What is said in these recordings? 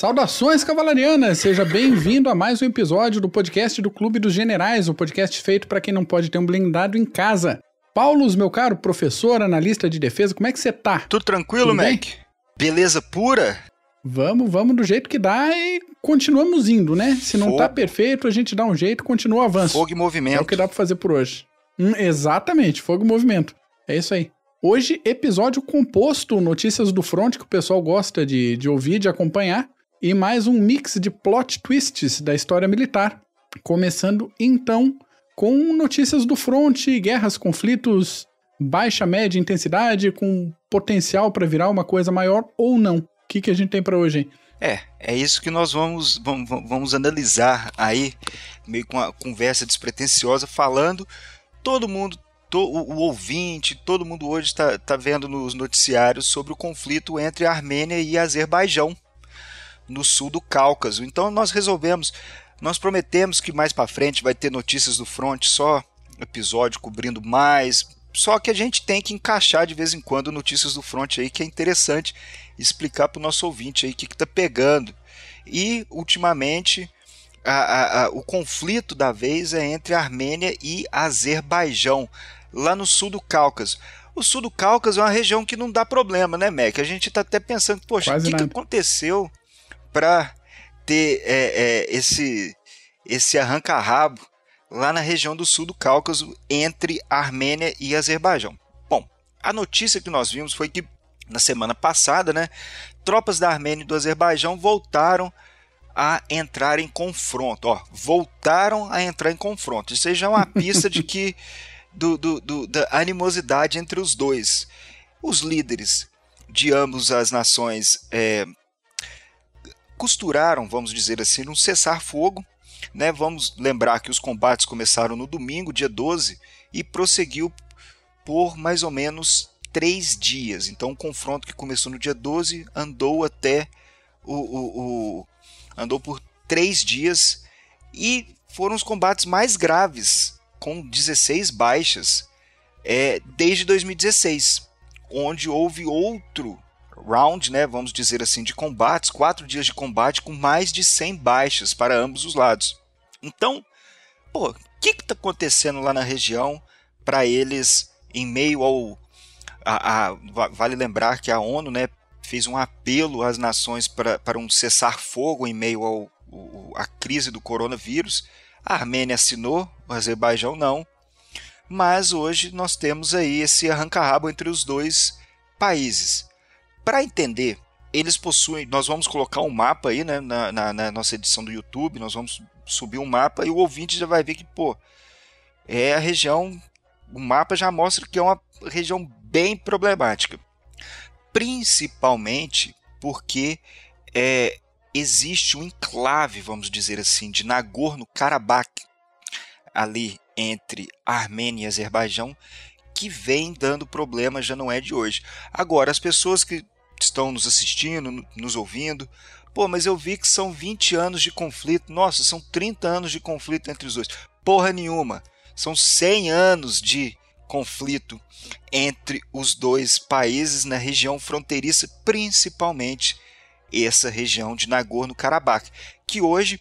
Saudações cavalarianas, seja bem-vindo a mais um episódio do podcast do Clube dos Generais, o um podcast feito para quem não pode ter um blindado em casa. Paulos, meu caro professor, analista de defesa, como é que você tá? Tudo tranquilo, Tudo Mac? Beleza pura? Vamos, vamos do jeito que dá e continuamos indo, né? Se não tá Fogo. tá perfeito, a gente dá um jeito, continua o avanço. Fogo e movimento. É o que dá pra fazer por hoje. Hum, exatamente, fogo e movimento. É isso aí. Hoje, episódio composto, notícias do front que o pessoal gosta de, de ouvir, de acompanhar e mais um mix de plot twists da história militar. Começando então com notícias do front, guerras, conflitos, baixa, média intensidade, com potencial para virar uma coisa maior ou não. O que, que a gente tem para hoje? Hein? É, é isso que nós vamos, vamos, vamos analisar aí, meio com uma conversa despretensiosa, falando. Todo mundo, o, ouvinte, todo mundo hoje está tá vendo nos noticiários sobre o conflito entre a Armênia e Azerbaijão no sul do Cáucaso. Então nós resolvemos, nós prometemos que mais para frente vai ter notícias do front, só episódio cobrindo mais. Só que a gente tem que encaixar de vez em quando notícias do front aí que é interessante explicar para o nosso ouvinte aí o que está pegando. E ultimamente a, a, a, o conflito da vez é entre Armênia e Azerbaijão, lá no sul do Cáucaso. O sul do Cáucaso é uma região que não dá problema, né, Mac? A gente está até pensando, poxa, o que, que, aconteceu para ter é, é, esse, esse arranca-rabo lá na região do sul do Cáucaso, entre Armênia e Azerbaijão. Bom, a notícia que nós vimos foi que na semana passada, né, tropas da Armênia e do Azerbaijão voltaram a entrar em confronto. Ó, voltaram a entrar em confronto. Isso já é uma pista de que do, do, do, da animosidade entre os dois. Os líderes de ambas as nações é, costuraram, vamos dizer assim, um cessar-fogo. Né? Vamos lembrar que os combates começaram no domingo, dia 12, e prosseguiu por mais ou menos três dias. Então, o confronto que começou no dia 12 andou até o, o, o andou por três dias e foram os combates mais graves, com 16 baixas, é, desde 2016, onde houve outro round, né, vamos dizer assim, de combates, quatro dias de combate com mais de 100 baixas para ambos os lados. Então, pô, o que está acontecendo lá na região para eles, em meio ao. A, a, vale lembrar que a ONU né, fez um apelo às nações para, um cessar-fogo em meio ao, à crise do coronavírus. A Armênia assinou, o Azerbaijão não. Mas hoje nós temos aí esse arranca-rabo entre os dois países. Para entender, eles possuem. Nós vamos colocar um mapa aí, né, na, na, na, nossa edição do YouTube. Nós vamos subir um mapa e o ouvinte já vai ver que, pô, é a região. O mapa já mostra que é uma região bem problemática. Principalmente porque é, existe um enclave, vamos dizer assim, de Nagorno-Karabakh, ali entre Armênia e Azerbaijão, que vem dando problema, já não é de hoje. Agora, as pessoas que estão nos assistindo, nos ouvindo, pô, mas eu vi que são 20 anos de conflito, nossa, são 30 anos de conflito entre os dois. Porra nenhuma, são 100 anos de conflito entre os dois países na região fronteiriça, principalmente essa região de Nagorno-Karabakh, que hoje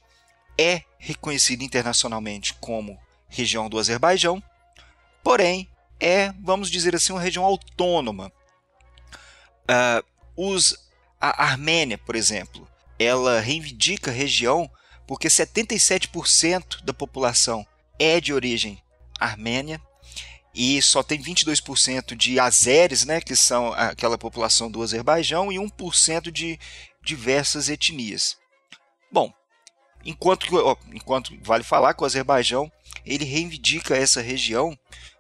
é reconhecida internacionalmente como região do Azerbaijão, porém é, vamos dizer assim, uma região autônoma. Uh, os, a Armênia, por exemplo, ela reivindica a região porque 77% da população é de origem armênia e só tem 22% de azeres, né, que são aquela população do Azerbaijão, e 1% de diversas etnias. Bom, enquanto, enquanto vale falar que o Azerbaijão ele reivindica essa região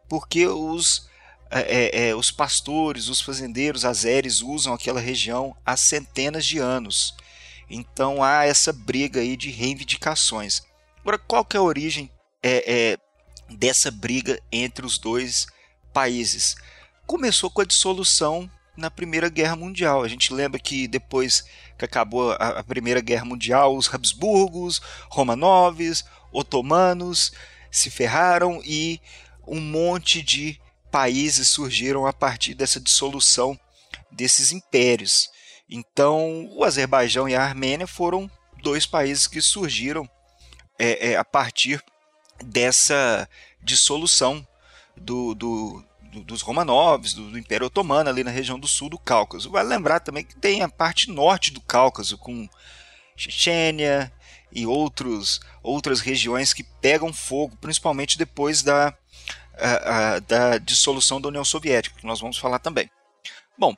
porque os, é, é, é, os pastores, os fazendeiros azeres usam aquela região há centenas de anos. Então há essa briga aí de reivindicações. Agora, qual que é a origem é, é, dessa briga entre os dois países? Começou com a dissolução na Primeira Guerra Mundial. A gente lembra que depois que acabou a, Primeira Guerra Mundial, os Habsburgos, Romanovs, otomanos se ferraram e um monte de países surgiram a partir dessa dissolução desses impérios. Então, o Azerbaijão e a Armênia foram dois países que surgiram é, é, a partir dessa dissolução do, do, do, dos Romanovs, do, Império Otomano, ali na região do sul do Cáucaso. Vale lembrar também que tem a parte norte do Cáucaso, com Chechênia e outros, outras regiões que pegam fogo, principalmente depois da, a, a, da dissolução da União Soviética, que nós vamos falar também. Bom,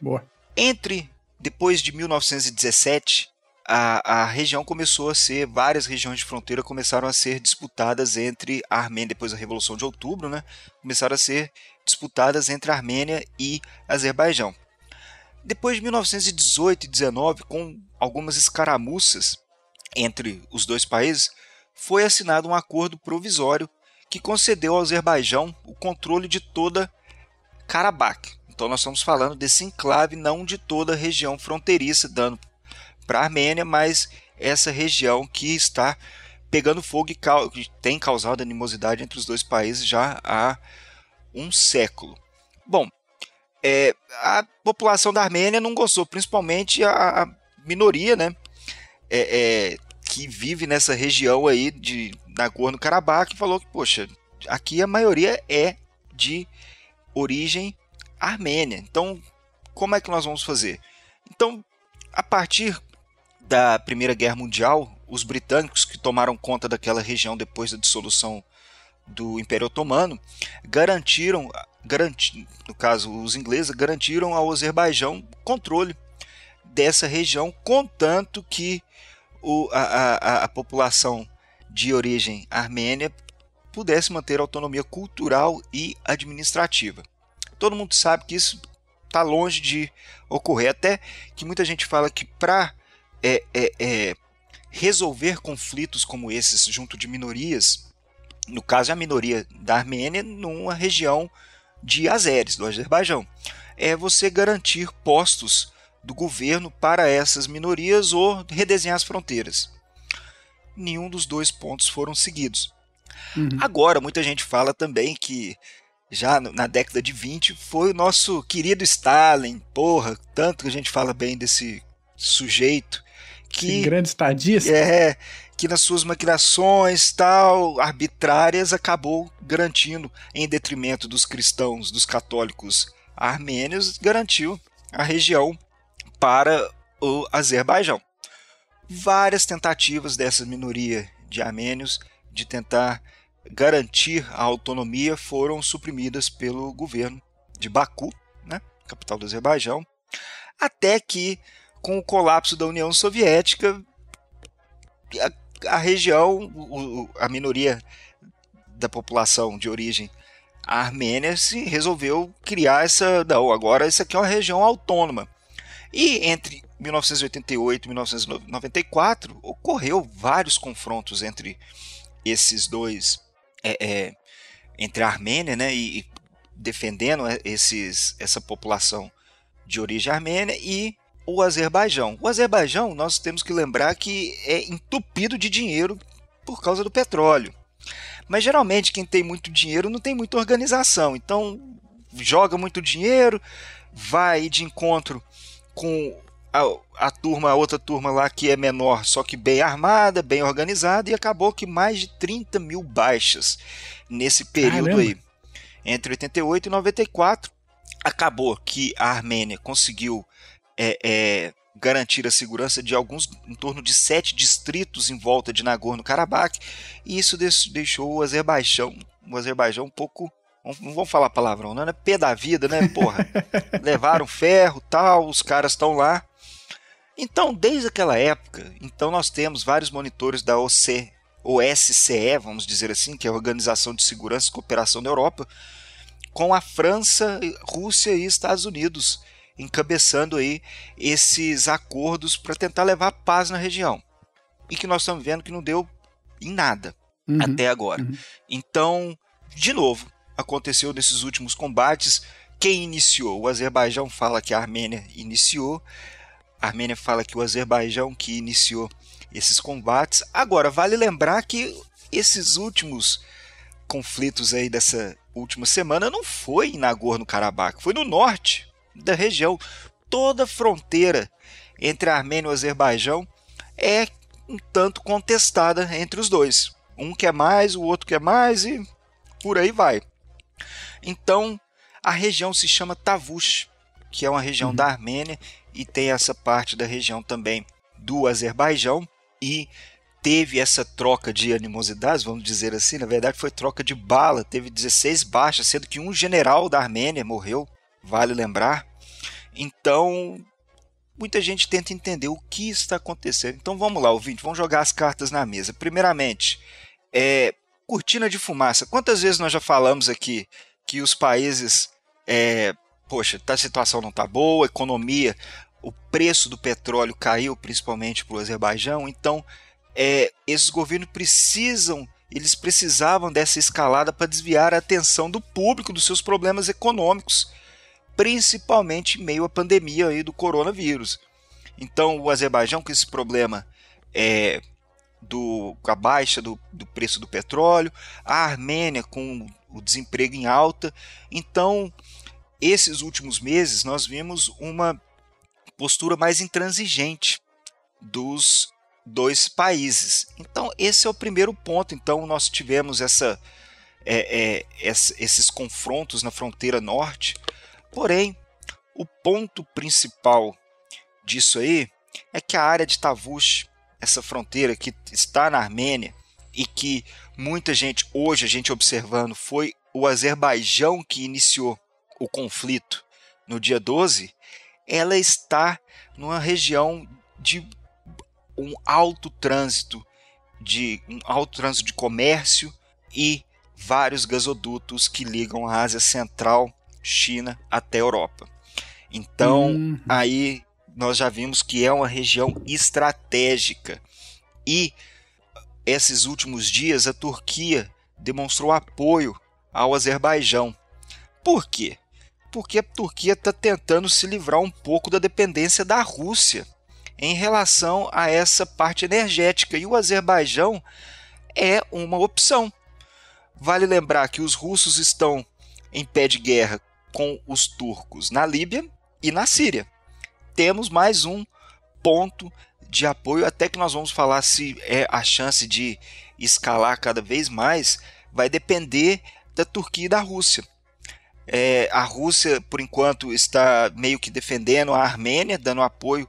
Boa. entre depois de 1917, a, a região começou a ser, várias regiões de fronteira começaram a ser disputadas entre a Armênia, depois da Revolução de Outubro, né, começaram a ser disputadas entre a Armênia e Azerbaijão. Depois de 1918 e 19, com algumas escaramuças entre os dois países, foi assinado um acordo provisório que concedeu ao Azerbaijão o controle de toda Karabakh. Então nós estamos falando desse enclave, não de toda a região fronteiriça, dando para a Armênia, mas essa região que está pegando fogo e que tem causado animosidade entre os dois países já há um século. Bom, é, a população da Armênia não gostou, principalmente a, a minoria, né, é, é, que vive nessa região aí de Nagorno-Karabakh, que falou que, poxa, aqui a maioria é de origem armênia. Então, como é que nós vamos fazer? Então, a partir da Primeira Guerra Mundial, os britânicos que tomaram conta daquela região depois da dissolução do Império Otomano garantiram, garanti, no caso os ingleses, garantiram ao Azerbaijão controle dessa região, contanto que o, a, a, a população de origem armênia pudesse manter autonomia cultural e administrativa. Todo mundo sabe que isso está longe de ocorrer, até que muita gente fala que para é, é, é, resolver conflitos como esses junto de minorias, no caso é a minoria da Armênia, numa região de Azeres, do Azerbaijão, é você garantir postos do governo para essas minorias ou redesenhar as fronteiras. Nenhum dos dois pontos foram seguidos. Uhum. Agora, muita gente fala também que já na década de 20 foi o nosso querido Stalin, porra, tanto que a gente fala bem desse sujeito que grande estadista. É, que nas suas maquinações tal arbitrárias acabou garantindo em detrimento dos cristãos, dos católicos armênios, garantiu a região para o Azerbaijão. Várias tentativas dessa minoria de armênios de tentar garantir a autonomia foram suprimidas pelo governo de Baku, né, capital do Azerbaijão, até que com o colapso da União Soviética, a, a região, o, a minoria da população de origem armênia se resolveu criar essa. Não, agora isso aqui é uma região autônoma. E entre 1988 e 1994 ocorreu vários confrontos entre esses dois, é, é, entre a Armênia né, e, e defendendo esses, essa população de origem armênia e o Azerbaijão. O Azerbaijão, nós temos que lembrar que é entupido de dinheiro por causa do petróleo. Mas geralmente quem tem muito dinheiro não tem muita organização. Então joga muito dinheiro, vai de encontro com a, a, turma, a outra turma lá que é menor, só que bem armada, bem organizada, e acabou que mais de 30 mil baixas nesse período Caramba. aí. Entre 88 e 94, acabou que a Armênia conseguiu é, é, garantir a segurança de alguns, em torno de sete distritos em volta de Nagorno-Karabakh, e isso deixou o Azerbaijão, o Azerbaijão um pouco não vamos falar palavrão, não é pé da vida, né, porra? Levaram ferro, tal, os caras estão lá. Então, desde aquela época, então nós temos vários monitores da OC, OSCE, vamos dizer assim, que é a Organização de Segurança e Cooperação da Europa, com a França, Rússia e Estados Unidos encabeçando aí esses acordos para tentar levar paz na região. E que nós estamos vendo que não deu em nada uhum, até agora. Uhum. Então, de novo, aconteceu nesses últimos combates. Quem iniciou? O Azerbaijão fala que a Armênia iniciou. A Armênia fala que o Azerbaijão que iniciou esses combates. Agora, vale lembrar que esses últimos conflitos aí dessa última semana não foi em Nagorno-Karabakh, foi no norte da região. toda a fronteira entre a Armênia e o Azerbaijão é um tanto contestada entre os dois. Um quer mais, o outro quer mais e por aí vai. Então, a região se chama Tavush, que é uma região uhum. da Armênia e tem essa parte da região também do Azerbaijão e teve essa troca de animosidades, vamos dizer assim, na verdade foi troca de bala, teve 16 baixas, sendo que um general da Armênia morreu, vale lembrar. Então, muita gente tenta entender o que está acontecendo. Então vamos lá, ouvinte, vamos jogar as cartas na mesa. Primeiramente, é, cortina de fumaça. Quantas vezes nós já falamos aqui que os países, é, poxa, a situação não está boa, economia, o preço do petróleo caiu, principalmente para o Azerbaijão. Então, é, esses governos precisam, eles precisavam dessa escalada para desviar a atenção do público dos seus problemas econômicos principalmente em meio à pandemia aí do coronavírus. Então, o Azerbaijão com esse problema é, do, com a baixa do, do preço do petróleo, a Armênia com o desemprego em alta. Então, esses últimos meses nós vimos uma postura mais intransigente dos dois países. Então, esse é o primeiro ponto. Então, nós tivemos essa, é, é, esses confrontos na fronteira norte Porém, o ponto principal disso aí é que a área de Tavush, essa fronteira que está na Armênia e que muita gente hoje a gente observando foi o Azerbaijão que iniciou o conflito no dia 12, ela está numa região de um alto trânsito de um alto trânsito de comércio e vários gasodutos que ligam a Ásia Central China até Europa. Então, uhum. aí nós já vimos que é uma região estratégica. E esses últimos dias a Turquia demonstrou apoio ao Azerbaijão. Por quê? Porque a Turquia está tentando se livrar um pouco da dependência da Rússia em relação a essa parte energética. E o Azerbaijão é uma opção. Vale lembrar que os russos estão em pé de guerra com os turcos na Líbia e na Síria. Temos mais um ponto de apoio, até que nós vamos falar se é a chance de escalar cada vez mais, vai depender da Turquia e da Rússia. É, a Rússia, por enquanto, está meio que defendendo a Armênia, dando apoio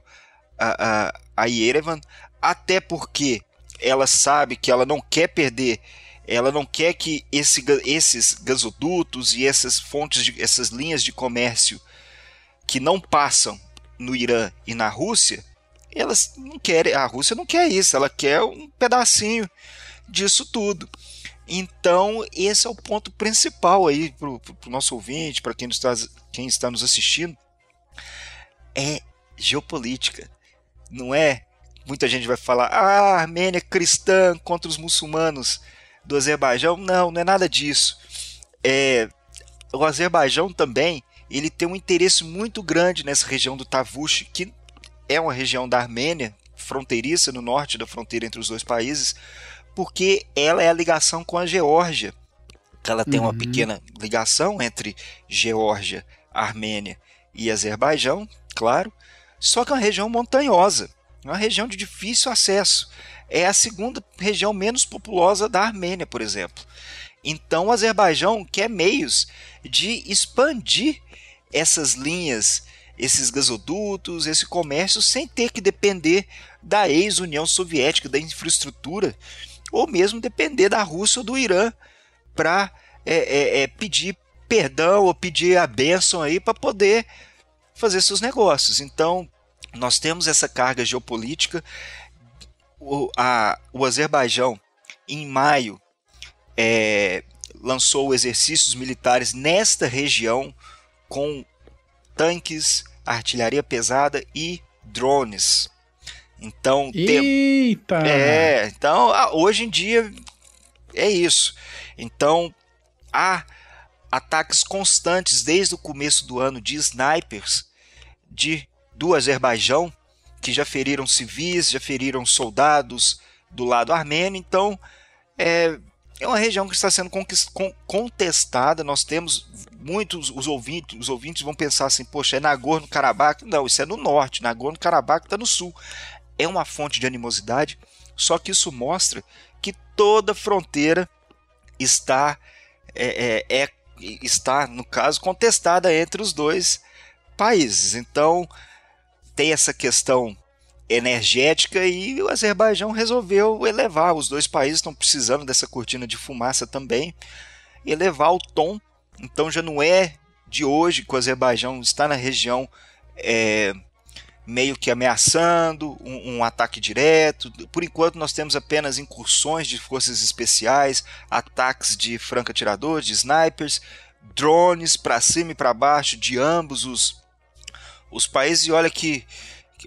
a, a, a Yerevan, até porque ela sabe que ela não quer perder ela não quer que esse, esses gasodutos e essas fontes, de, essas linhas de comércio que não passam no Irã e na Rússia, elas não querem, a Rússia não quer isso, ela quer um pedacinho disso tudo. Então, esse é o ponto principal aí para o nosso ouvinte, para quem, está, quem está nos assistindo, é geopolítica. Não é? Muita gente vai falar, ah, a Armênia é cristã contra os muçulmanos do Azerbaijão. Não, não é nada disso. É, o Azerbaijão também ele tem um interesse muito grande nessa região do Tavush, que é uma região da Armênia, fronteiriça no norte da fronteira entre os dois países, porque ela é a ligação com a Geórgia. Ela tem uhum. uma pequena ligação entre Geórgia, Armênia e Azerbaijão, claro, só que é uma região montanhosa, uma região de difícil acesso é a segunda região menos populosa da Armênia, por exemplo. Então o Azerbaijão quer meios de expandir essas linhas, esses gasodutos, esse comércio, sem ter que depender da ex-União Soviética, da infraestrutura, ou mesmo depender da Rússia ou do Irã para é, é, é, pedir perdão ou pedir a bênção aí para poder fazer seus negócios. Então, nós temos essa carga geopolítica o, a, o Azerbaijão, em maio, é, lançou exercícios militares nesta região com tanques, artilharia pesada e drones. Então, Eita! Tem, é, então hoje em dia é isso. Então, há ataques constantes desde o começo do ano de snipers de do Azerbaijão que já feriram civis, já feriram soldados do lado armênio. Então, é, é uma região que está sendo contestada. Nós temos muitos os ouvintes, os ouvintes vão pensar assim, poxa, é Nagorno-Karabakh? Não, isso é no norte, Nagorno-Karabakh está no sul. É uma fonte de animosidade, só que isso mostra que toda fronteira está é, é, é está, no caso, contestada entre os dois países. Então, tem essa questão energética e o Azerbaijão resolveu elevar. Os dois países estão precisando dessa cortina de fumaça também, elevar o tom. Então já não é de hoje que o Azerbaijão está na região é, meio que ameaçando um, um, ataque direto. Por enquanto nós temos apenas incursões de forças especiais, ataques de franco-atiradores, de snipers, drones para cima e para baixo de ambos os, os países. E olha que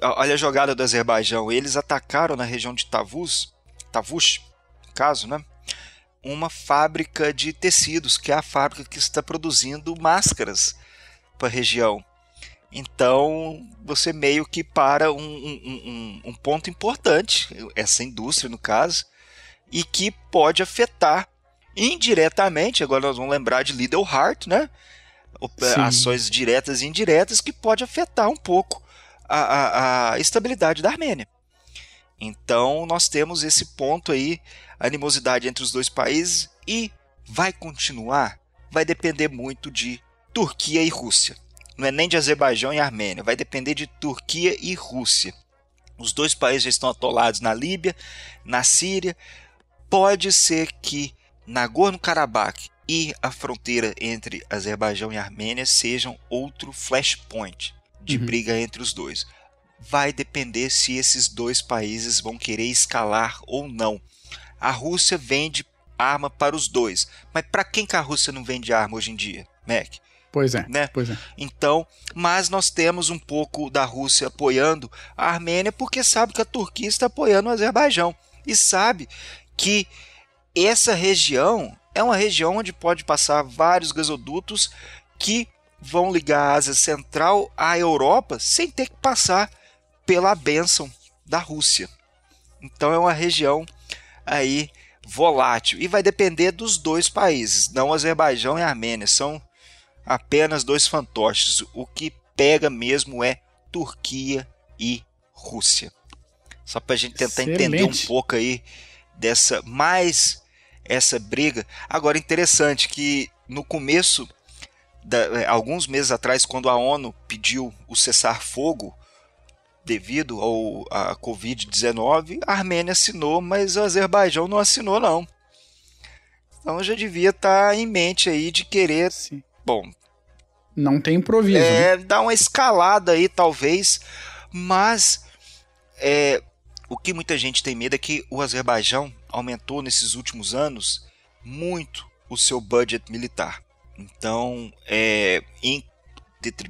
Olha a jogada do Azerbaijão. Eles atacaram na região de Tavuz, Tavush, caso, né? Uma fábrica de tecidos, que é a fábrica que está produzindo máscaras para a região. Então, você meio que para um, um, um, um, ponto importante, essa indústria no caso, e que pode afetar indiretamente, agora nós vamos lembrar de Lidl Heart, né? Sim. Ações diretas e indiretas que pode afetar um pouco a, a, a estabilidade da Armênia. Então nós temos esse ponto aí, animosidade entre os dois países e vai continuar, vai depender muito de Turquia e Rússia. Não é nem de Azerbaijão e Armênia, vai depender de Turquia e Rússia. Os dois países já estão atolados na Líbia, na Síria. Pode ser que Nagorno-Karabakh e a fronteira entre Azerbaijão e Armênia sejam outro flashpoint de uhum. briga entre os dois. Vai depender se esses dois países vão querer escalar ou não. A Rússia vende arma para os dois, mas para quem que a Rússia não vende arma hoje em dia, Mac? Pois é, né? pois é. Então, mas nós temos um pouco da Rússia apoiando a Armênia porque sabe que a Turquia está apoiando o Azerbaijão e sabe que essa região é uma região onde pode passar vários gasodutos que vão ligar a Ásia Central à Europa sem ter que passar pela bênção da Rússia. Então é uma região aí volátil e vai depender dos dois países, não Azerbaijão e Armênia, são apenas dois fantoches. O que pega mesmo é Turquia e Rússia. Só para a gente tentar Excelente. entender um pouco aí dessa mais essa briga. Agora interessante que no começo da, é, alguns meses atrás, quando a ONU pediu o cessar-fogo devido ao, à Covid-19, a Armênia assinou, mas o Azerbaijão não assinou, não. Então já devia estar tá em mente aí de querer. Sim. Bom. Não tem improviso. É, né? dar uma escalada aí, talvez. Mas é, o que muita gente tem medo é que o Azerbaijão aumentou nesses últimos anos muito o seu budget militar. Então, é, em,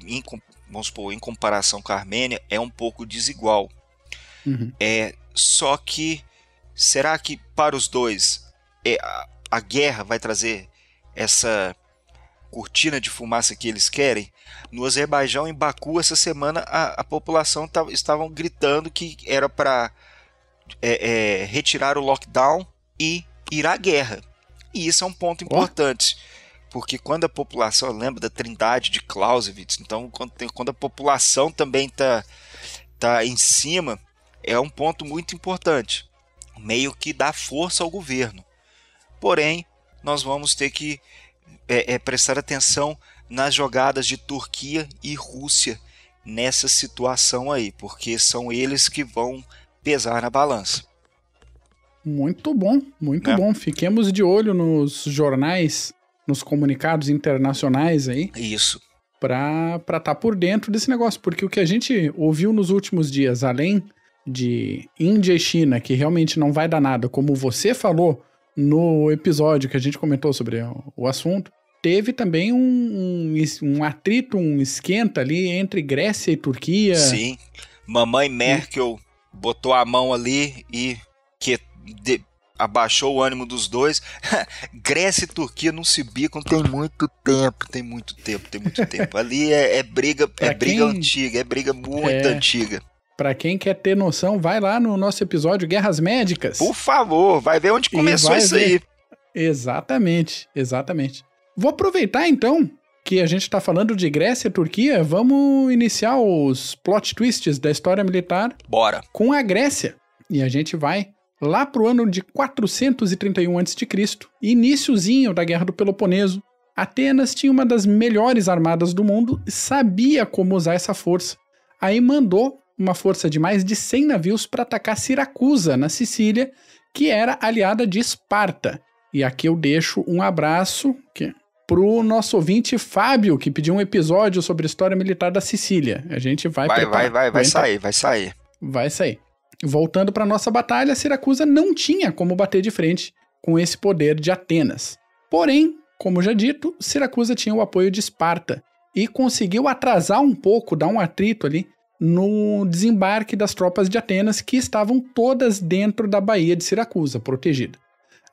em, vamos supor, em comparação com a Armênia, é um pouco desigual. Uhum. É, só que, será que para os dois é, a, a guerra vai trazer essa cortina de fumaça que eles querem? No Azerbaijão, em Baku, essa semana, a, a população tava, estavam gritando que era para é, é, retirar o lockdown e ir à guerra. E isso é um ponto importante. Porque quando a população, lembra da trindade de Clausewitz, então quando, tem, quando a população também está tá em cima, é um ponto muito importante, meio que dá força ao governo. Porém, nós vamos ter que é, é, prestar atenção nas jogadas de Turquia e Rússia nessa situação aí, porque são eles que vão pesar na balança. Muito bom, muito é. bom. Fiquemos de olho nos jornais nos comunicados internacionais aí. Isso. Para estar tá por dentro desse negócio. Porque o que a gente ouviu nos últimos dias, além de Índia e China, que realmente não vai dar nada, como você falou no episódio que a gente comentou sobre o assunto, teve também um, um, um atrito, um esquenta ali entre Grécia e Turquia. Sim. Mamãe Merkel botou a mão ali e que de, abaixou o ânimo dos dois. Grécia e Turquia não se bicam tem muito tempo, tem muito tempo, tem muito tempo. Ali é, é briga, é briga antiga, é briga muito é... antiga. Para quem quer ter noção, vai lá no nosso episódio Guerras Médicas. Por favor, vai ver onde começou isso ver. aí. Exatamente, exatamente. Vou aproveitar então que a gente está falando de Grécia e Turquia, vamos iniciar os plot twists da história militar. Bora. Com a Grécia. E a gente vai lá pro ano de 431 a.C., iníciozinho da Guerra do Peloponeso. Atenas tinha uma das melhores armadas do mundo e sabia como usar essa força. Aí mandou uma força de mais de 100 navios para atacar Siracusa, na Sicília, que era aliada de Esparta. E aqui eu deixo um abraço que, pro nosso ouvinte Fábio, que pediu um episódio sobre a história militar da Sicília. A gente vai Vai, vai, vai, vai sair, vai sair. Vai sair. Voltando para nossa batalha, Siracusa não tinha como bater de frente com esse poder de Atenas. Porém, como já dito, Siracusa tinha o apoio de Esparta e conseguiu atrasar um pouco, dar um atrito ali no desembarque das tropas de Atenas que estavam todas dentro da Baía de Siracusa, protegida.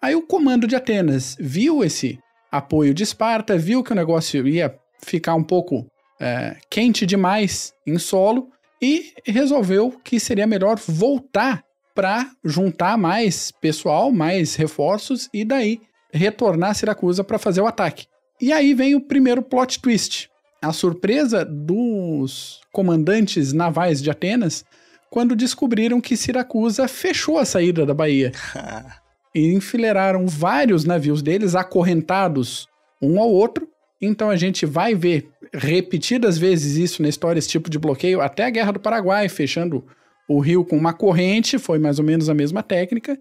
Aí o comando de Atenas viu esse apoio de Esparta, viu que o negócio ia ficar um pouco é, quente demais em solo e resolveu que seria melhor voltar para juntar mais pessoal, mais reforços e daí retornar a Siracusa para fazer o ataque. E aí vem o primeiro plot twist. A surpresa dos comandantes navais de Atenas quando descobriram que Siracusa fechou a saída da Bahia. e enfileiraram vários navios deles acorrentados um ao outro. Então a gente vai ver repetidas vezes isso na história, esse tipo de bloqueio, até a Guerra do Paraguai, fechando o rio com uma corrente, foi mais ou menos a mesma técnica.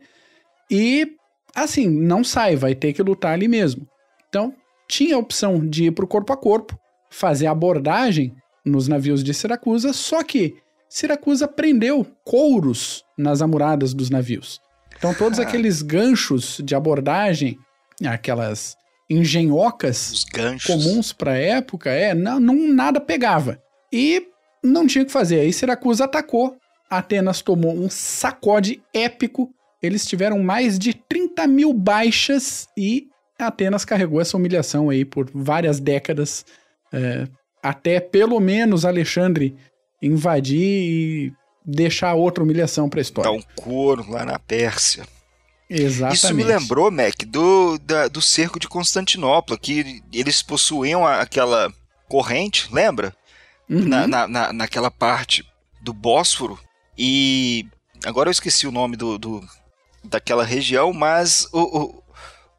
E assim, não sai, vai ter que lutar ali mesmo. Então, tinha a opção de ir para o corpo a corpo, fazer abordagem nos navios de Siracusa, só que Siracusa prendeu couros nas amuradas dos navios. Então, todos aqueles ganchos de abordagem, aquelas engenhocas comuns para a época, é, não, não nada pegava. E não tinha o que fazer. Aí Siracusa atacou. Atenas tomou um sacode épico. Eles tiveram mais de 30 mil baixas e Atenas carregou essa humilhação aí por várias décadas, é, até pelo menos Alexandre invadir e deixar outra humilhação para a história. Dar um couro lá na Pérsia. Exatamente. Isso me lembrou, Mac, do, da, do cerco de Constantinopla, que eles possuíam aquela corrente, lembra? Uhum. Na, na, na, naquela parte do Bósforo. E agora eu esqueci o nome do, do daquela região, mas o,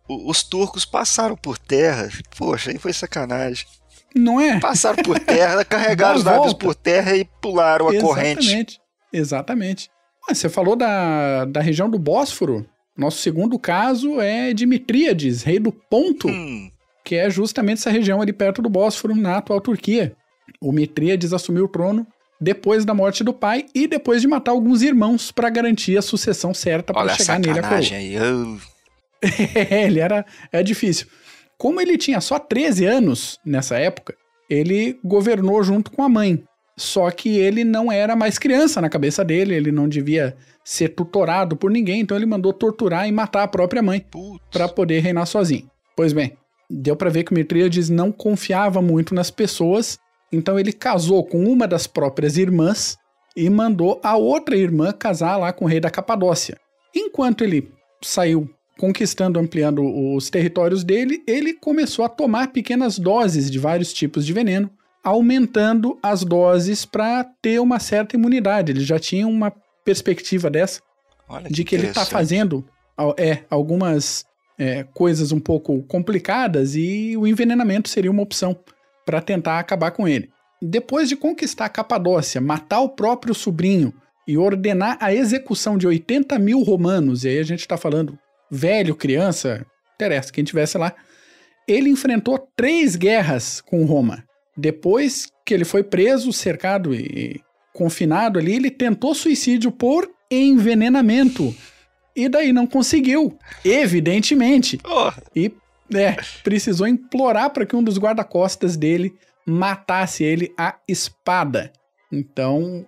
o, os turcos passaram por terra. Poxa, aí foi sacanagem. Não é? Passaram por terra, carregaram os navios por terra e pularam a Exatamente. corrente. Exatamente. Ah, você falou da, da região do Bósforo. Nosso segundo caso é Dimitríades, rei do Ponto, hum. que é justamente essa região ali perto do Bósforo, na atual Turquia. O Mitríades assumiu o trono depois da morte do pai e depois de matar alguns irmãos para garantir a sucessão certa para chegar nele a coroa. Aí, eu... ele era é difícil. Como ele tinha só 13 anos nessa época, ele governou junto com a mãe. Só que ele não era mais criança na cabeça dele, ele não devia ser tutorado por ninguém, então ele mandou torturar e matar a própria mãe para poder reinar sozinho. Pois bem, deu para ver que o Mitríades não confiava muito nas pessoas, então ele casou com uma das próprias irmãs e mandou a outra irmã casar lá com o rei da Capadócia. Enquanto ele saiu conquistando, ampliando os territórios dele, ele começou a tomar pequenas doses de vários tipos de veneno aumentando as doses para ter uma certa imunidade. Ele já tinha uma perspectiva dessa Olha de que ele está fazendo é, algumas é, coisas um pouco complicadas e o envenenamento seria uma opção para tentar acabar com ele. Depois de conquistar a Capadócia, matar o próprio sobrinho e ordenar a execução de 80 mil romanos, e aí a gente está falando velho, criança, interessa, quem tivesse lá, ele enfrentou três guerras com Roma. Depois que ele foi preso, cercado e confinado ali, ele tentou suicídio por envenenamento. E daí não conseguiu, evidentemente. Oh. E é, precisou implorar para que um dos guarda-costas dele matasse ele a espada. Então,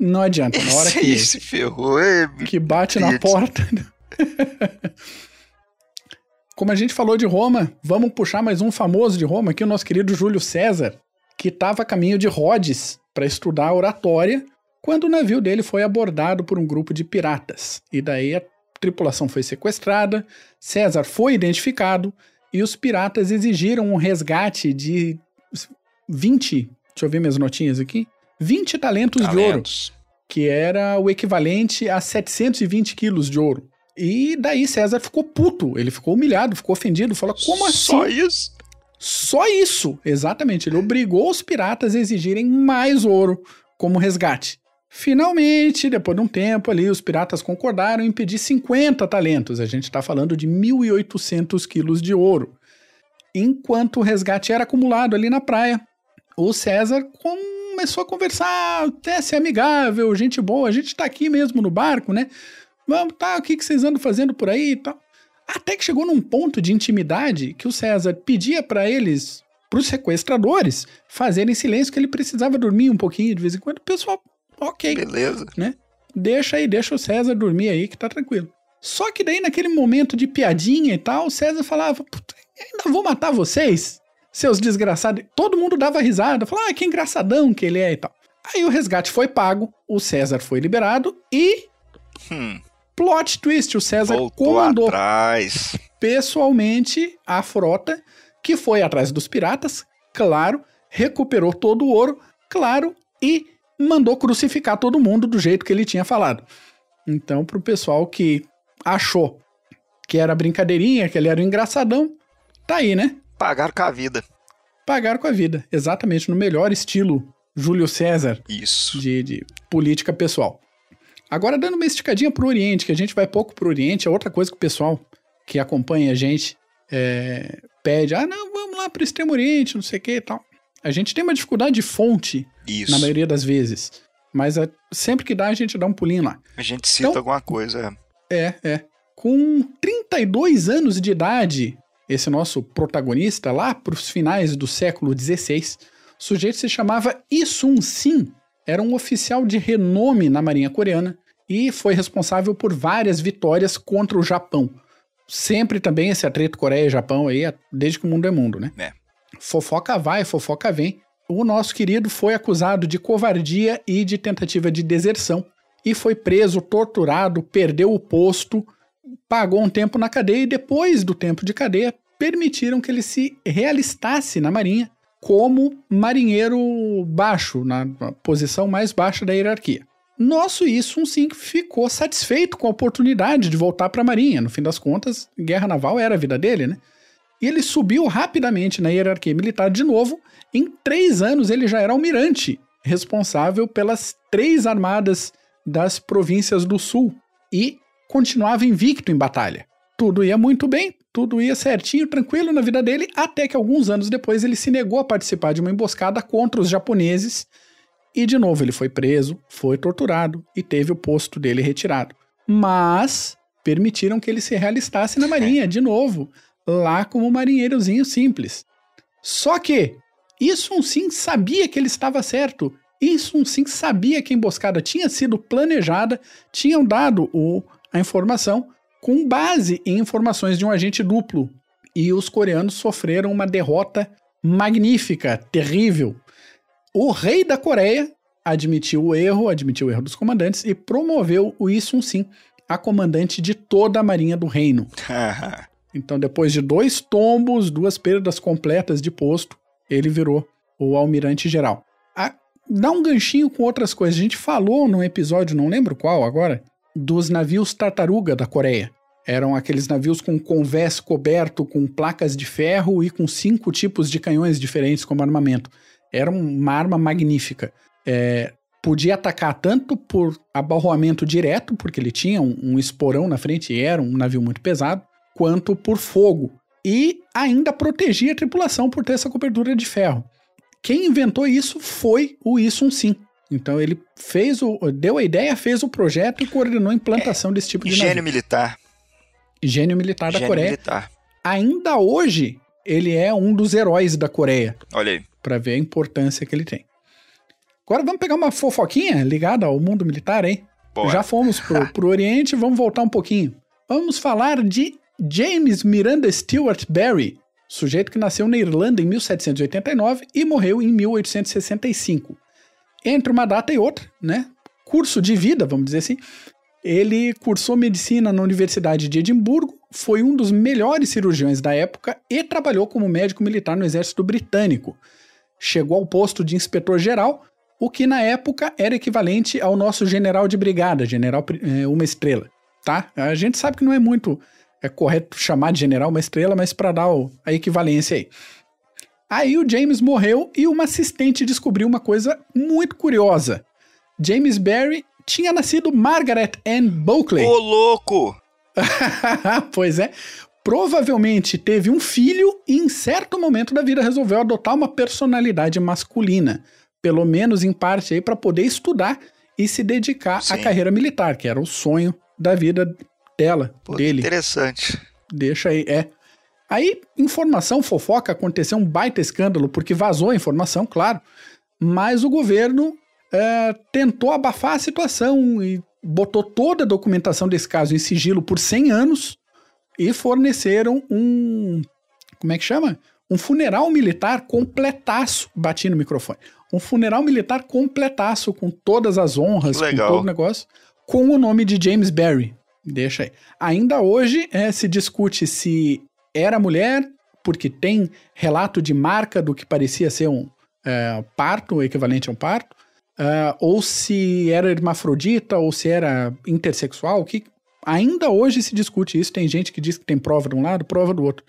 não adianta. Na hora que, se ferrou, é, que bate na porta. Como a gente falou de Roma, vamos puxar mais um famoso de Roma aqui, o nosso querido Júlio César que estava a caminho de Rhodes para estudar oratória, quando o navio dele foi abordado por um grupo de piratas. E daí tripulação foi sequestrada, César foi identificado e os piratas exigiram um resgate de 20, deixa eu ver minhas notinhas aqui, 20 talentos, talentos. de ouro, que era o equivalente a 720 quilos de ouro. E daí César ficou puto, ele ficou humilhado, ficou ofendido, falou: como assim? Só isso? Só isso, exatamente. Ele obrigou os piratas a exigirem mais ouro como resgate. Finalmente, depois de um tempo ali, os piratas concordaram em pedir 50 talentos. A gente está falando de 1.800 quilos de ouro. Enquanto o resgate era acumulado ali na praia, o César começou a conversar, até ser amigável, gente boa, a gente está aqui mesmo no barco, né? Vamos, tá, o que, que vocês andam fazendo por aí e tal. Até que chegou num ponto de intimidade que o César pedia para eles, para os sequestradores, fazerem silêncio que ele precisava dormir um pouquinho de vez em quando. O pessoal Ok. Beleza. Né? Deixa aí, deixa o César dormir aí que tá tranquilo. Só que daí, naquele momento de piadinha e tal, o César falava: ainda vou matar vocês, seus desgraçados. Todo mundo dava risada, falava: ah, que engraçadão que ele é e tal. Aí o resgate foi pago, o César foi liberado e. Hum. Plot twist: o César Voltou comandou atrás. pessoalmente a frota que foi atrás dos piratas, claro, recuperou todo o ouro, claro, e mandou crucificar todo mundo do jeito que ele tinha falado. Então, pro pessoal que achou que era brincadeirinha, que ele era um engraçadão, tá aí, né? Pagaram com a vida. Pagaram com a vida, exatamente, no melhor estilo Júlio César. Isso. De, de política pessoal. Agora, dando uma esticadinha pro Oriente, que a gente vai pouco pro Oriente, é outra coisa que o pessoal que acompanha a gente é, pede. Ah, não, vamos lá pro Extremo Oriente, não sei o que e tal. A gente tem uma dificuldade de fonte Isso. na maioria das vezes. Mas é, sempre que dá, a gente dá um pulinho lá. A gente cita então, alguma coisa. É, é. Com 32 anos de idade, esse nosso protagonista, lá para os finais do século XVI, o sujeito se chamava Yi Sun Sin. Era um oficial de renome na Marinha Coreana e foi responsável por várias vitórias contra o Japão. Sempre também esse atrito Coreia e Japão aí, desde que o mundo é mundo, né? É. Fofoca vai, fofoca vem. O nosso querido foi acusado de covardia e de tentativa de deserção e foi preso, torturado, perdeu o posto, pagou um tempo na cadeia e depois do tempo de cadeia permitiram que ele se realistasse na marinha como marinheiro baixo, na posição mais baixa da hierarquia. Nosso Issun sim ficou satisfeito com a oportunidade de voltar para a marinha. No fim das contas, guerra naval era a vida dele, né? E ele subiu rapidamente na hierarquia militar de novo. Em três anos, ele já era almirante, responsável pelas três armadas das províncias do sul e continuava invicto em batalha. Tudo ia muito bem, tudo ia certinho, tranquilo na vida dele, até que alguns anos depois ele se negou a participar de uma emboscada contra os japoneses e de novo ele foi preso, foi torturado e teve o posto dele retirado. Mas permitiram que ele se realistasse na marinha de novo, lá como marinheirozinho simples. Só que isso sim sabia que ele estava certo. Isso sim sabia que a emboscada tinha sido planejada, tinham dado o, a informação com base em informações de um agente duplo. E os coreanos sofreram uma derrota magnífica, terrível. O rei da Coreia admitiu o erro, admitiu o erro dos comandantes e promoveu o Isun Sin a comandante de toda a marinha do reino. Então, depois de dois tombos, duas perdas completas de posto, ele virou o almirante geral. A, dá um ganchinho com outras coisas. A gente falou num episódio, não lembro qual agora, dos navios tartaruga da Coreia. Eram aqueles navios com convés coberto com placas de ferro e com cinco tipos de canhões diferentes como armamento. Era uma arma magnífica. É, podia atacar tanto por abarroamento direto, porque ele tinha um, um esporão na frente e era um navio muito pesado, quanto por fogo. E ainda protegia a tripulação por ter essa cobertura de ferro. Quem inventou isso foi o Isun Sim. Então ele fez o, deu a ideia, fez o projeto e coordenou a implantação é, desse tipo de gênio militar. Gênio militar da gênio Coreia. Militar. Ainda hoje ele é um dos heróis da Coreia. Olha aí. Para ver a importância que ele tem. Agora vamos pegar uma fofoquinha ligada ao mundo militar, hein? Boa. Já fomos pro, pro Oriente, vamos voltar um pouquinho. Vamos falar de James Miranda Stewart Barry, sujeito que nasceu na Irlanda em 1789 e morreu em 1865. Entre uma data e outra, né? Curso de vida, vamos dizer assim, Ele cursou medicina na Universidade de Edimburgo, foi um dos melhores cirurgiões da época e trabalhou como médico militar no exército britânico. Chegou ao posto de inspetor-geral, o que na época era equivalente ao nosso general de brigada, general é, uma estrela, tá? A gente sabe que não é muito é correto chamar de general uma estrela, mas para dar o, a equivalência aí. Aí o James morreu e uma assistente descobriu uma coisa muito curiosa. James Barry tinha nascido Margaret Ann Bulkley. Ô, louco! pois é. Provavelmente teve um filho e em certo momento da vida resolveu adotar uma personalidade masculina. Pelo menos em parte aí para poder estudar e se dedicar Sim. à carreira militar, que era o sonho da vida dela, Pô, dele. Interessante. Deixa aí, é. Aí, informação fofoca, aconteceu um baita escândalo, porque vazou a informação, claro, mas o governo é, tentou abafar a situação e botou toda a documentação desse caso em sigilo por 100 anos e forneceram um. Como é que chama? Um funeral militar completaço. Bati no microfone. Um funeral militar completaço, com todas as honras, com todo o negócio, com o nome de James Barry. Deixa aí. Ainda hoje é, se discute se era mulher, porque tem relato de marca do que parecia ser um é, parto, equivalente a um parto, uh, ou se era hermafrodita, ou se era intersexual, que ainda hoje se discute isso. Tem gente que diz que tem prova de um lado, prova do outro.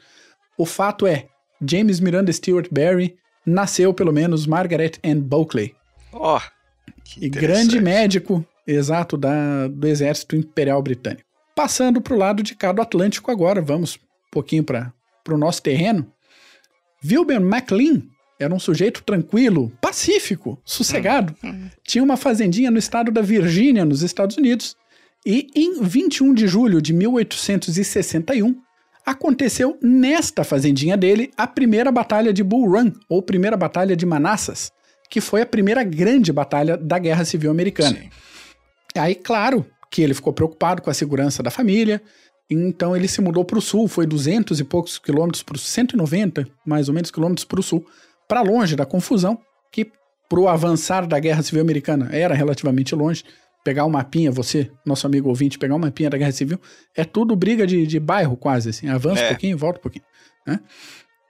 O fato é, James Miranda Stewart Barry nasceu, pelo menos, Margaret Ann Bulkley. Ó, oh, e grande médico, exato, da, do Exército Imperial Britânico. Passando para o lado de cá do Atlântico agora, vamos um pouquinho para o nosso terreno. Wilbur MacLean era um sujeito tranquilo, pacífico, sossegado. Hum, hum. Tinha uma fazendinha no estado da Virgínia, nos Estados Unidos. E em 21 de julho de 1861, aconteceu nesta fazendinha dele a primeira batalha de Bull Run, ou primeira batalha de Manassas, que foi a primeira grande batalha da Guerra Civil Americana. Sim. Aí, claro, que ele ficou preocupado com a segurança da família, então ele se mudou para o sul, foi 200 e poucos quilômetros para 190, mais ou menos, quilômetros para o sul, para longe da confusão, que para o avançar da Guerra Civil Americana era relativamente longe. Pegar um mapinha, você, nosso amigo ouvinte, pegar um mapinha da Guerra Civil, é tudo briga de, de bairro quase, assim, avança é. um pouquinho, volta um pouquinho. Né?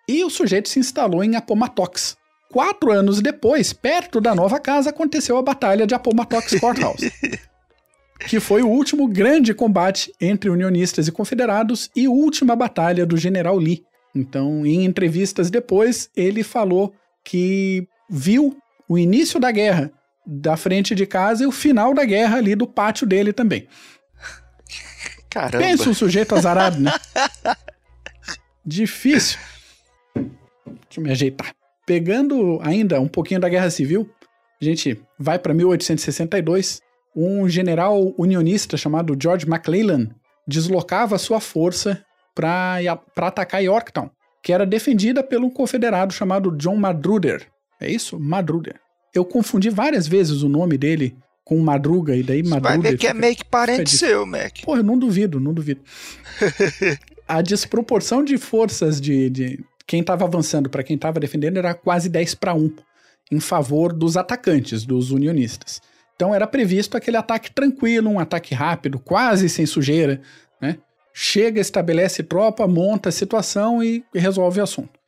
E o sujeito se instalou em Appomattox. Quatro anos depois, perto da nova casa, aconteceu a Batalha de Appomattox Courthouse. que foi o último grande combate entre unionistas e confederados e última batalha do general Lee, então, em entrevistas depois, ele falou que viu o início da guerra da frente de casa e o final da guerra ali do pátio dele também. Caramba. Pensa um sujeito azarado, né? Difícil. Deixa eu me ajeitar. Pegando ainda um pouquinho da Guerra Civil, a gente vai para 1862. Um general unionista chamado George McClellan deslocava sua força para atacar Yorktown, que era defendida pelo confederado chamado John Madruder. É isso? Madruder. Eu confundi várias vezes o nome dele com Madruga, e daí Madruder... Vai ver que é meio que parente seu, Mac. Pô, eu não duvido, não duvido. a desproporção de forças de, de quem estava avançando para quem estava defendendo era quase 10 para 1, em favor dos atacantes, dos unionistas. Então era previsto aquele ataque tranquilo, um ataque rápido, quase sem sujeira, né? Chega, estabelece tropa, monta a situação e resolve o assunto.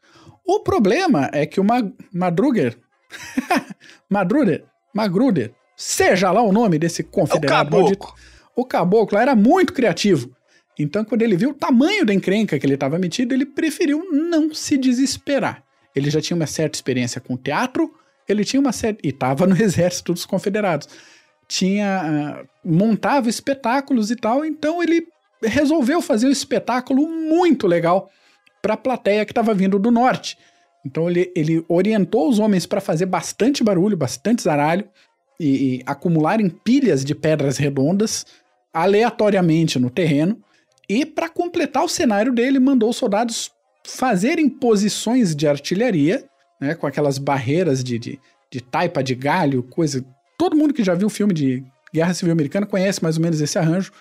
O problema é que o Mag Madruger, Madruder, Magruder, seja lá o nome desse confederado é o maldito, o caboclo era muito criativo. Então, quando ele viu o tamanho da encrenca que ele estava metido, ele preferiu não se desesperar. Ele já tinha uma certa experiência com teatro, ele tinha uma certa. e estava no exército dos confederados. Tinha. Uh, montava espetáculos e tal, então ele resolveu fazer um espetáculo muito legal para a plateia que estava vindo do norte. Então ele, ele orientou os homens para fazer bastante barulho, bastante zaralho e, e acumularem pilhas de pedras redondas aleatoriamente no terreno. E para completar o cenário dele, mandou os soldados fazerem posições de artilharia, né, com aquelas barreiras de, de, de taipa de galho, coisa. Todo mundo que já viu o filme de Guerra Civil Americana conhece mais ou menos esse arranjo.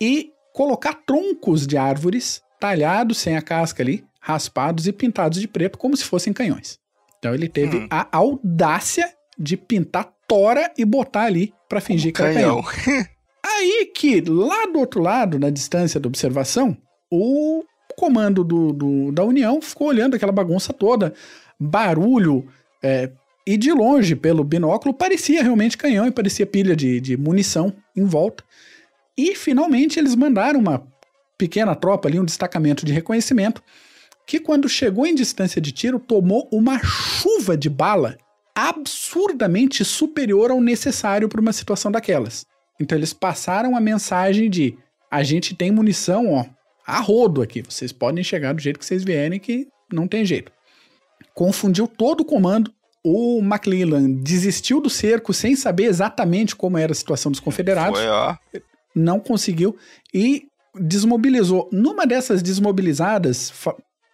E colocar troncos de árvores talhados sem a casca ali, raspados e pintados de preto como se fossem canhões. Então ele teve hum. a audácia de pintar tora e botar ali para fingir um que era canhão. canhão. Aí que, lá do outro lado, na distância da observação, o comando do, do da União ficou olhando aquela bagunça toda, barulho, é, e de longe, pelo binóculo, parecia realmente canhão e parecia pilha de, de munição em volta. E finalmente eles mandaram uma pequena tropa ali, um destacamento de reconhecimento, que quando chegou em distância de tiro, tomou uma chuva de bala absurdamente superior ao necessário para uma situação daquelas. Então eles passaram a mensagem de a gente tem munição, ó, a rodo aqui. Vocês podem chegar do jeito que vocês vierem, que não tem jeito. Confundiu todo o comando. O McClellan desistiu do cerco sem saber exatamente como era a situação dos confederados. Foi, ó. Não conseguiu e desmobilizou. Numa dessas desmobilizadas,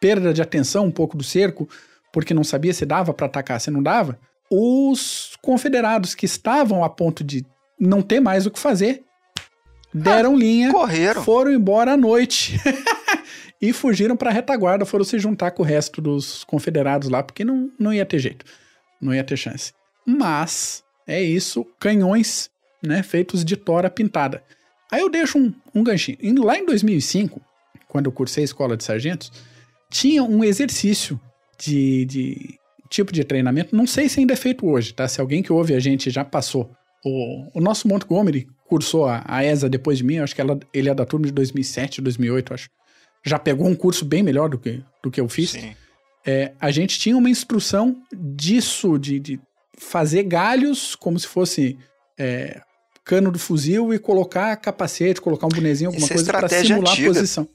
perda de atenção um pouco do cerco, porque não sabia se dava para atacar, se não dava, os confederados que estavam a ponto de não ter mais o que fazer, deram ah, linha, correram. foram embora à noite e fugiram para a retaguarda, foram se juntar com o resto dos confederados lá, porque não, não ia ter jeito, não ia ter chance. Mas é isso, canhões, né, feitos de tora pintada. Aí eu deixo um, um ganchinho. Lá em 2005, quando eu cursei a escola de sargentos, tinha um exercício de, de tipo de treinamento. Não sei se ainda é feito hoje, tá? Se alguém que ouve a gente já passou o, o nosso Montgomery cursou a, a ESA depois de mim, acho que ela, ele é da turma de 2007, 2008, acho. Já pegou um curso bem melhor do que, do que eu fiz. Sim. É, a gente tinha uma instrução disso, de, de fazer galhos como se fosse é, cano do fuzil e colocar capacete, colocar um bonezinho, alguma Isso é coisa é para simular antiga, a posição.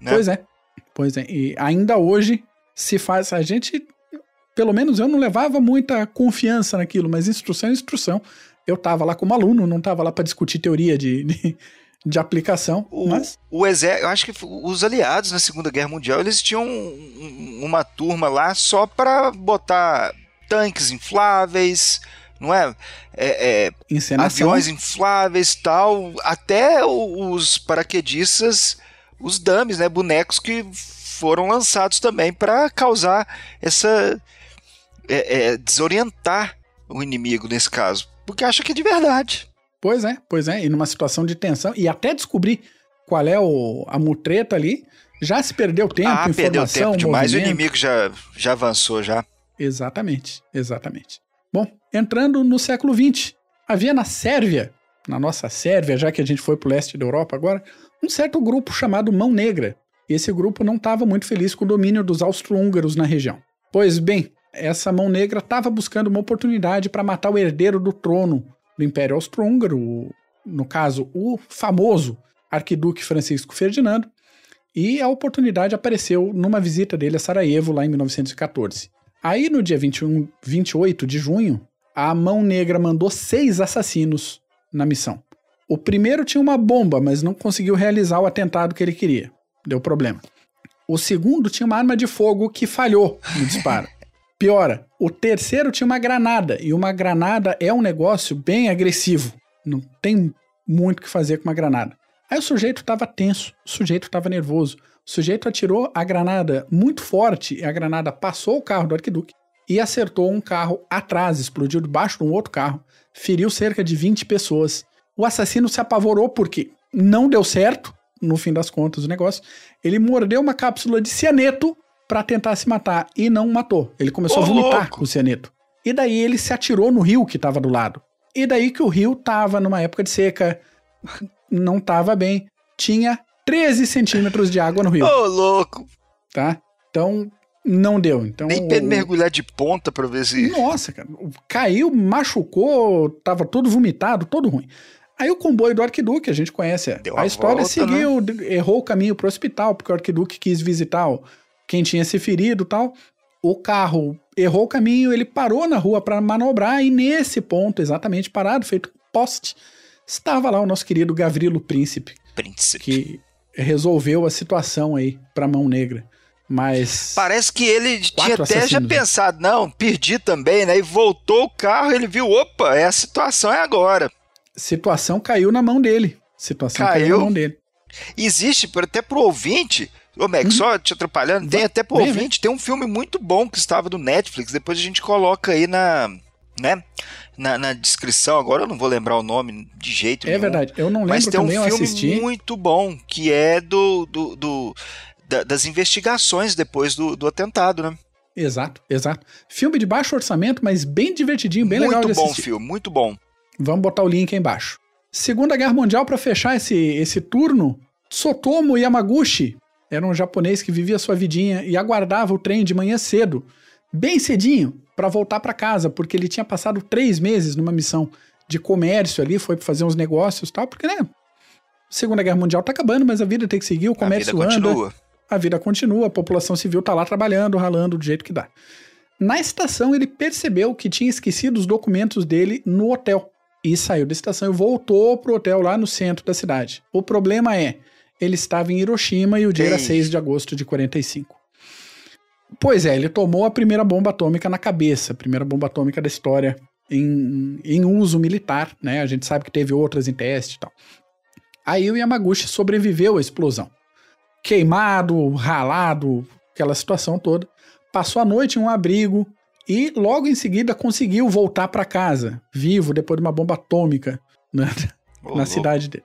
Né? Pois é, pois é. E ainda hoje se faz. A gente, pelo menos eu não levava muita confiança naquilo, mas instrução é instrução eu tava lá como aluno, não tava lá para discutir teoria de, de, de aplicação. O, mas... o exército, eu acho que os aliados na Segunda Guerra Mundial, eles tinham uma turma lá só para botar tanques infláveis, não é? é, é aviões infláveis tal, até os paraquedistas, os dummies, né, bonecos que foram lançados também para causar essa é, é, desorientar o inimigo nesse caso porque acha que é de verdade. Pois é, pois é. E numa situação de tensão, e até descobrir qual é o, a mutreta ali, já se perdeu tempo, ah, informação, perdeu tempo demais, movimento. o inimigo já, já avançou já. Exatamente, exatamente. Bom, entrando no século XX, havia na Sérvia, na nossa Sérvia, já que a gente foi pro leste da Europa agora, um certo grupo chamado Mão Negra. E esse grupo não estava muito feliz com o domínio dos austro-húngaros na região. Pois bem, essa mão negra estava buscando uma oportunidade para matar o herdeiro do trono do Império Austro-Húngaro, no caso, o famoso arquiduque Francisco Ferdinando, e a oportunidade apareceu numa visita dele a Sarajevo lá em 1914. Aí, no dia 21, 28 de junho, a Mão Negra mandou seis assassinos na missão. O primeiro tinha uma bomba, mas não conseguiu realizar o atentado que ele queria. Deu problema. O segundo tinha uma arma de fogo que falhou no disparo. Piora, o terceiro tinha uma granada, e uma granada é um negócio bem agressivo. Não tem muito o que fazer com uma granada. Aí o sujeito estava tenso, o sujeito estava nervoso. O sujeito atirou a granada muito forte, e a granada passou o carro do arquiduque e acertou um carro atrás, explodiu debaixo de um outro carro, feriu cerca de 20 pessoas. O assassino se apavorou porque não deu certo, no fim das contas, o negócio. Ele mordeu uma cápsula de cianeto para tentar se matar e não matou. Ele começou Ô, a vomitar louco. com o cianeto. E daí ele se atirou no rio que estava do lado. E daí que o rio tava numa época de seca, não tava bem, tinha 13 centímetros de água no rio. Ô, louco! Tá? Então, não deu. Então, Nem o... mergulhar de ponta pra ver se. Nossa, cara. Caiu, machucou, tava todo vomitado, todo ruim. Aí o comboio do Arquiduque, a gente conhece a, a história, volta, seguiu, né? errou o caminho pro hospital, porque o Arquiduque quis visitar quem tinha se ferido tal. O carro errou o caminho, ele parou na rua para manobrar e nesse ponto, exatamente parado, feito poste, estava lá o nosso querido Gavrilo Príncipe. Príncipe. Que resolveu a situação aí para Mão Negra. Mas. Parece que ele tinha até já né? pensado, não, perdi também, né? E voltou o carro, ele viu, opa, é a situação é agora. Situação caiu na mão dele. Situação caiu, caiu na mão dele. Existe, até pro ouvinte, Ô, Mac, uhum. só te atrapalhando, tem até por ouvinte, tem um filme muito bom que estava do Netflix, depois a gente coloca aí na, né? Na, na, descrição, agora eu não vou lembrar o nome de jeito é nenhum. É verdade, eu não lembro mas tem um filme muito bom que é do, do, do da, das investigações depois do, do atentado, né? Exato, exato. Filme de baixo orçamento, mas bem divertidinho, bem muito legal de assistir. Muito bom filme, muito bom. Vamos botar o link aí embaixo. Segunda Guerra Mundial, para fechar esse, esse turno, Sotomo Yamaguchi era um japonês que vivia sua vidinha e aguardava o trem de manhã cedo, bem cedinho, para voltar para casa, porque ele tinha passado três meses numa missão de comércio ali, foi fazer uns negócios e tal, porque, né? Segunda Guerra Mundial tá acabando, mas a vida tem que seguir, o comércio a anda. Continua. A vida continua, a população civil tá lá trabalhando, ralando do jeito que dá. Na estação, ele percebeu que tinha esquecido os documentos dele no hotel e saiu da estação e voltou pro hotel lá no centro da cidade. O problema é, ele estava em Hiroshima e o dia Ei. era 6 de agosto de 45. Pois é, ele tomou a primeira bomba atômica na cabeça, a primeira bomba atômica da história em, em uso militar, né? A gente sabe que teve outras em teste e tal. Aí o Yamaguchi sobreviveu à explosão. Queimado, ralado, aquela situação toda. Passou a noite em um abrigo e logo em seguida conseguiu voltar para casa, vivo, depois de uma bomba atômica né? na cidade dele.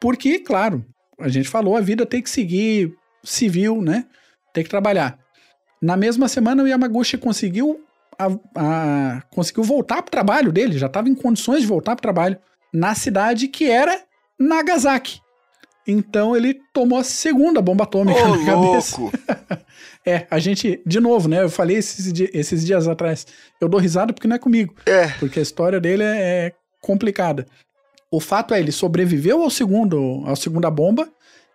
Porque, claro, a gente falou, a vida tem que seguir civil, né? Tem que trabalhar. Na mesma semana, o Yamaguchi conseguiu, a, a, conseguiu voltar para o trabalho dele, já estava em condições de voltar para o trabalho, na cidade que era Nagasaki. Então ele tomou a segunda bomba atômica Ô, na cabeça. Louco. é, a gente, de novo, né? Eu falei esses, esses dias atrás. Eu dou risada porque não é comigo. É. Porque a história dele é, é complicada. O fato é, ele sobreviveu ao segundo, à segunda bomba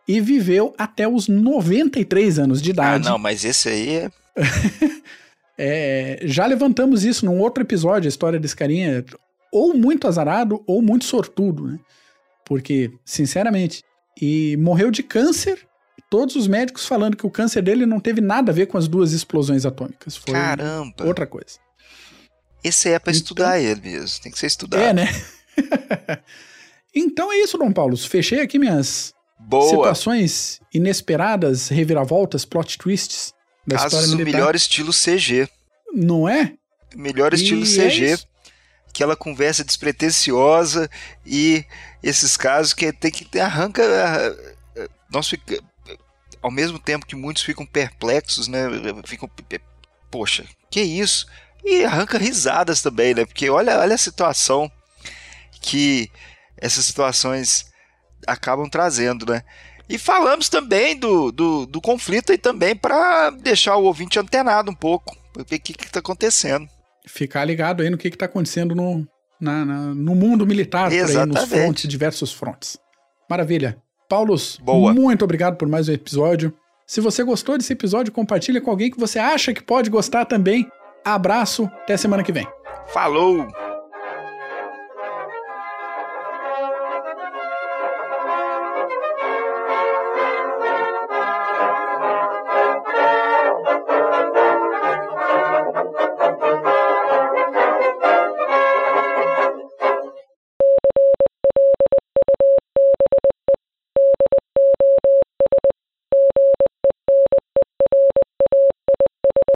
e viveu até os 93 anos de idade. Ah, não, mas esse aí é. é. Já levantamos isso num outro episódio, a história desse carinha. Ou muito azarado, ou muito sortudo, né? Porque, sinceramente, e morreu de câncer. Todos os médicos falando que o câncer dele não teve nada a ver com as duas explosões atômicas. Foi Caramba! Outra coisa. Esse é para então, estudar ele mesmo, tem que ser estudado. É, né? então é isso, Dom Paulo. Fechei aqui minhas Boa. situações inesperadas, reviravoltas, plot twists da Casos história militar. melhor estilo CG. Não é? Melhor estilo e CG. É aquela conversa despretensiosa e esses casos que tem que arranca nós fica, ao mesmo tempo que muitos ficam perplexos, né? Ficam poxa, que isso? E arranca risadas também, né? Porque olha, olha a situação que essas situações acabam trazendo, né? E falamos também do, do, do conflito aí também para deixar o ouvinte antenado um pouco, o que está acontecendo. Ficar ligado aí no que está acontecendo no, na, na, no mundo militar, aí, nos frontes, diversos frontes. Maravilha. Paulos, Boa. muito obrigado por mais um episódio. Se você gostou desse episódio, compartilha com alguém que você acha que pode gostar também. Abraço, até semana que vem. Falou!